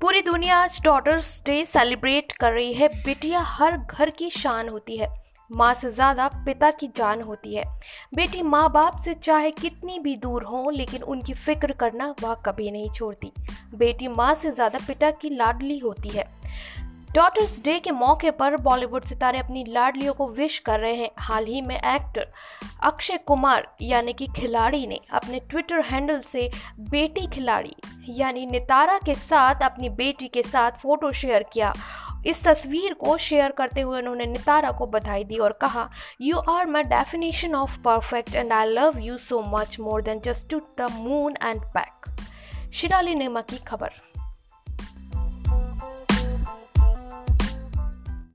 पूरी दुनिया आज डॉटर्स डे सेलिब्रेट कर रही है। बेटियाँ हर घर की शान होती है। माँ से ज़्यादा पिता की जान होती है। बेटी माँ बाप से चाहे कितनी भी दूर हो, लेकिन उनकी फ़िक्र करना वह कभी नहीं छोड़ती। बेटी माँ से ज़्यादा पिता की लाडली होती है। डॉटर्स डे के मौके पर बॉलीवुड सितारे अपनी लाडलियों को विश कर रहे हैं। हाल ही में एक्टर अक्षय कुमार, यानी कि खिलाड़ी ने अपने ट्विटर हैंडल से बेटी खिलाड़ी यानी नितारा के साथ, अपनी बेटी के साथ फ़ोटो शेयर किया। इस तस्वीर को शेयर करते हुए उन्होंने नितारा को बधाई दी और कहा you are my definition of perfect and I love you so much more than just to the moon and back Shirali Nema की खबर।